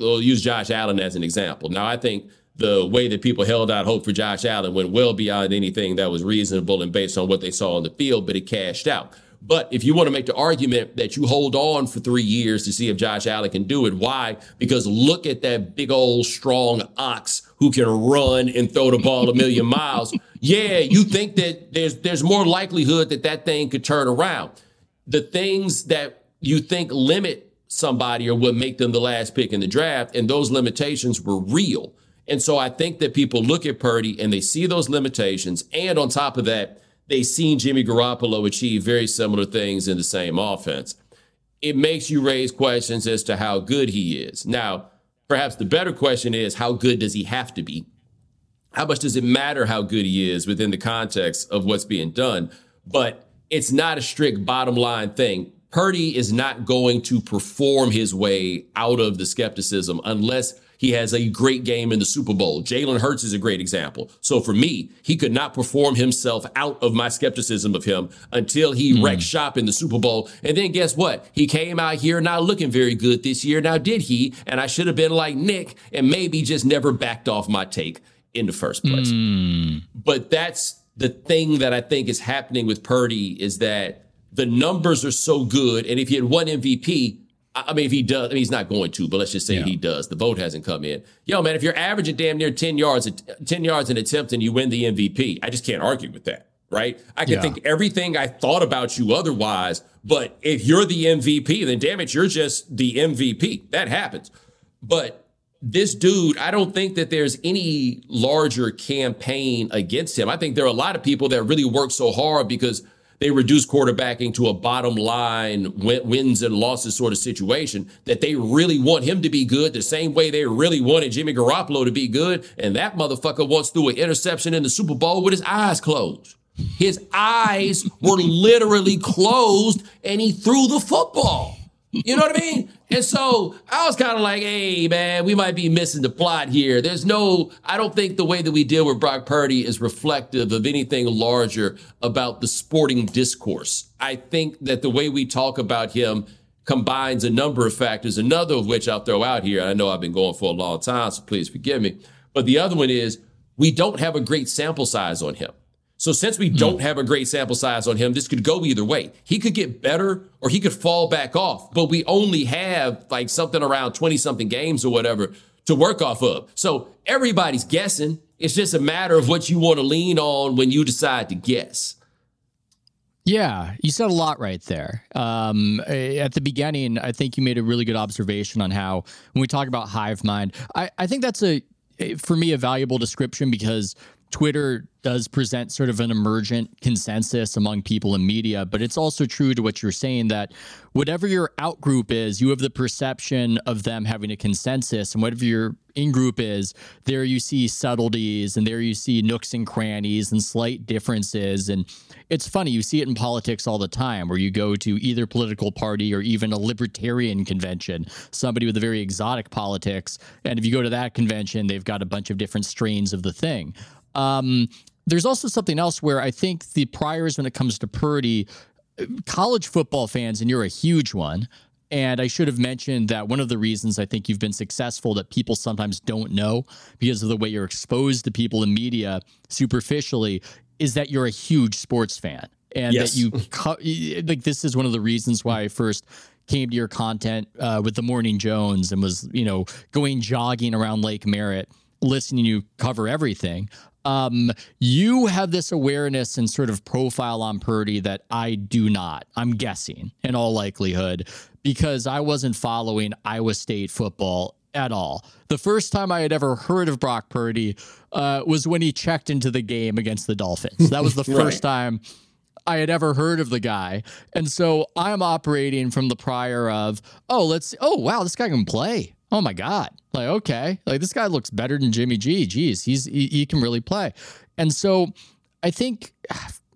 we'll use Josh Allen as an example. Now, I think the way that people held out hope for Josh Allen went well beyond anything that was reasonable and based on what they saw on the field, but it cashed out. But if you want to make the argument that you hold on for three years to see if Josh Allen can do it, why? Because look at that big old strong ox who can run and throw the ball a million miles. Yeah, you think that there's there's more likelihood that that thing could turn around. The things that you think limit somebody or what make them the last pick in the draft, and those limitations were real. And so I think that people look at Purdy and they see those limitations, and on top of that they've seen Jimmy Garoppolo achieve very similar things in the same offense. It makes you raise questions as to how good he is. Now, perhaps the better question is how good does he have to be? How much does it matter how good he is within the context of what's being done? But it's not a strict bottom line thing. Purdy is not going to perform his way out of the skepticism unless he has a great game in the Super Bowl. Jalen Hurts is a great example. So for me, he could not perform himself out of my skepticism of him until he mm. wrecked shop in the Super Bowl. And then guess what? He came out here not looking very good this year. Now, did he? And I should have been like Nick and maybe just never backed off my take in the first place. Mm. But that's the thing that I think is happening with Purdy is that the numbers are so good. And if he had one MVP, I mean, if he does, I mean, he's not going to, but let's just say yeah. he does. The vote hasn't come in. Yo, man, if you're averaging damn near 10 yards, 10 yards an attempt and you win the MVP, I just can't argue with that, right? I can yeah. think everything I thought about you otherwise, but if you're the MVP, then damn it, you're just the MVP. That happens. But this dude, I don't think that there's any larger campaign against him. I think there are a lot of people that really work so hard because – they reduce quarterbacking to a bottom line wins and losses sort of situation that they really want him to be good the same way they really wanted Jimmy Garoppolo to be good. And that motherfucker once threw an interception in the Super Bowl with his eyes closed. His eyes were literally closed and he threw the football. You know what I mean? And so I was kind of like, hey, man, we might be missing the plot here. There's no, I don't think the way that we deal with Brock Purdy is reflective of anything larger about the sporting discourse. I think that the way we talk about him combines a number of factors, another of which I'll throw out here. I know I've been going for a long time, so please forgive me. But the other one is we don't have a great sample size on him. So since we don't hmm. have a great sample size on him, this could go either way. He could get better or he could fall back off, but we only have like something around 20 something games or whatever to work off of. So everybody's guessing. It's just a matter of what you want to lean on when you decide to guess. Yeah, you said a lot right there. Um, at the beginning, I think you made a really good observation on how when we talk about hive mind, I, I think that's a for me a valuable description because Twitter does present sort of an emergent consensus among people in media, but it's also true to what you're saying that whatever your out group is, you have the perception of them having a consensus, and whatever your in group is, there you see subtleties and there you see nooks and crannies and slight differences. And it's funny, you see it in politics all the time where you go to either political party or even a libertarian convention, somebody with a very exotic politics. And if you go to that convention, they've got a bunch of different strains of the thing. Um, there's also something else where I think the priors when it comes to Purdy, college football fans, and you're a huge one. And I should have mentioned that one of the reasons I think you've been successful that people sometimes don't know because of the way you're exposed to people in media superficially is that you're a huge sports fan and yes. that you like this is one of the reasons why I first came to your content uh, with the Morning Jones and was you know going jogging around Lake Merritt listening to you cover everything um, you have this awareness and sort of profile on Purdy that I do not. I'm guessing in all likelihood because I wasn't following Iowa State football at all. The first time I had ever heard of Brock Purdy uh, was when he checked into the game against the Dolphins. That was the right. first time I had ever heard of the guy. And so I'm operating from the prior of, oh, let's, oh, wow, this guy can play oh my god. Like okay. Like this guy looks better than jimmy g. Geez he's he, he, can really play. And so i think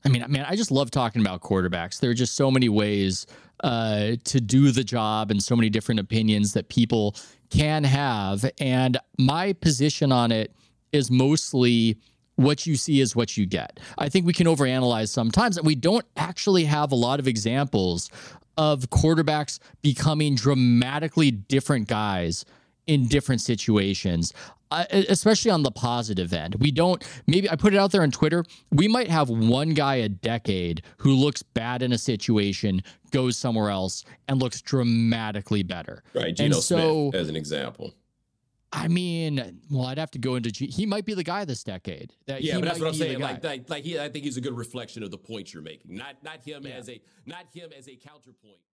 i mean i mean i just love talking about quarterbacks. There are just so many ways uh, to do the job and so many different opinions that people can have. And my position on it is mostly what you see is what you get. I think we can overanalyze sometimes, and we don't actually have a lot of examples of quarterbacks becoming dramatically different guys in different situations, uh, especially on the positive end. We don't, maybe I put it out there on Twitter. We might have one guy a decade who looks bad in a situation, goes somewhere else, and looks dramatically better. Right. Geno so, Smith, as an example. I mean, well, I'd have to go into. G- he might be the guy this decade. That yeah, but that's what I'm saying. Like, like, like he, I think he's a good reflection of the point you're making. Not, not him yeah. as a, not him as a counterpoint.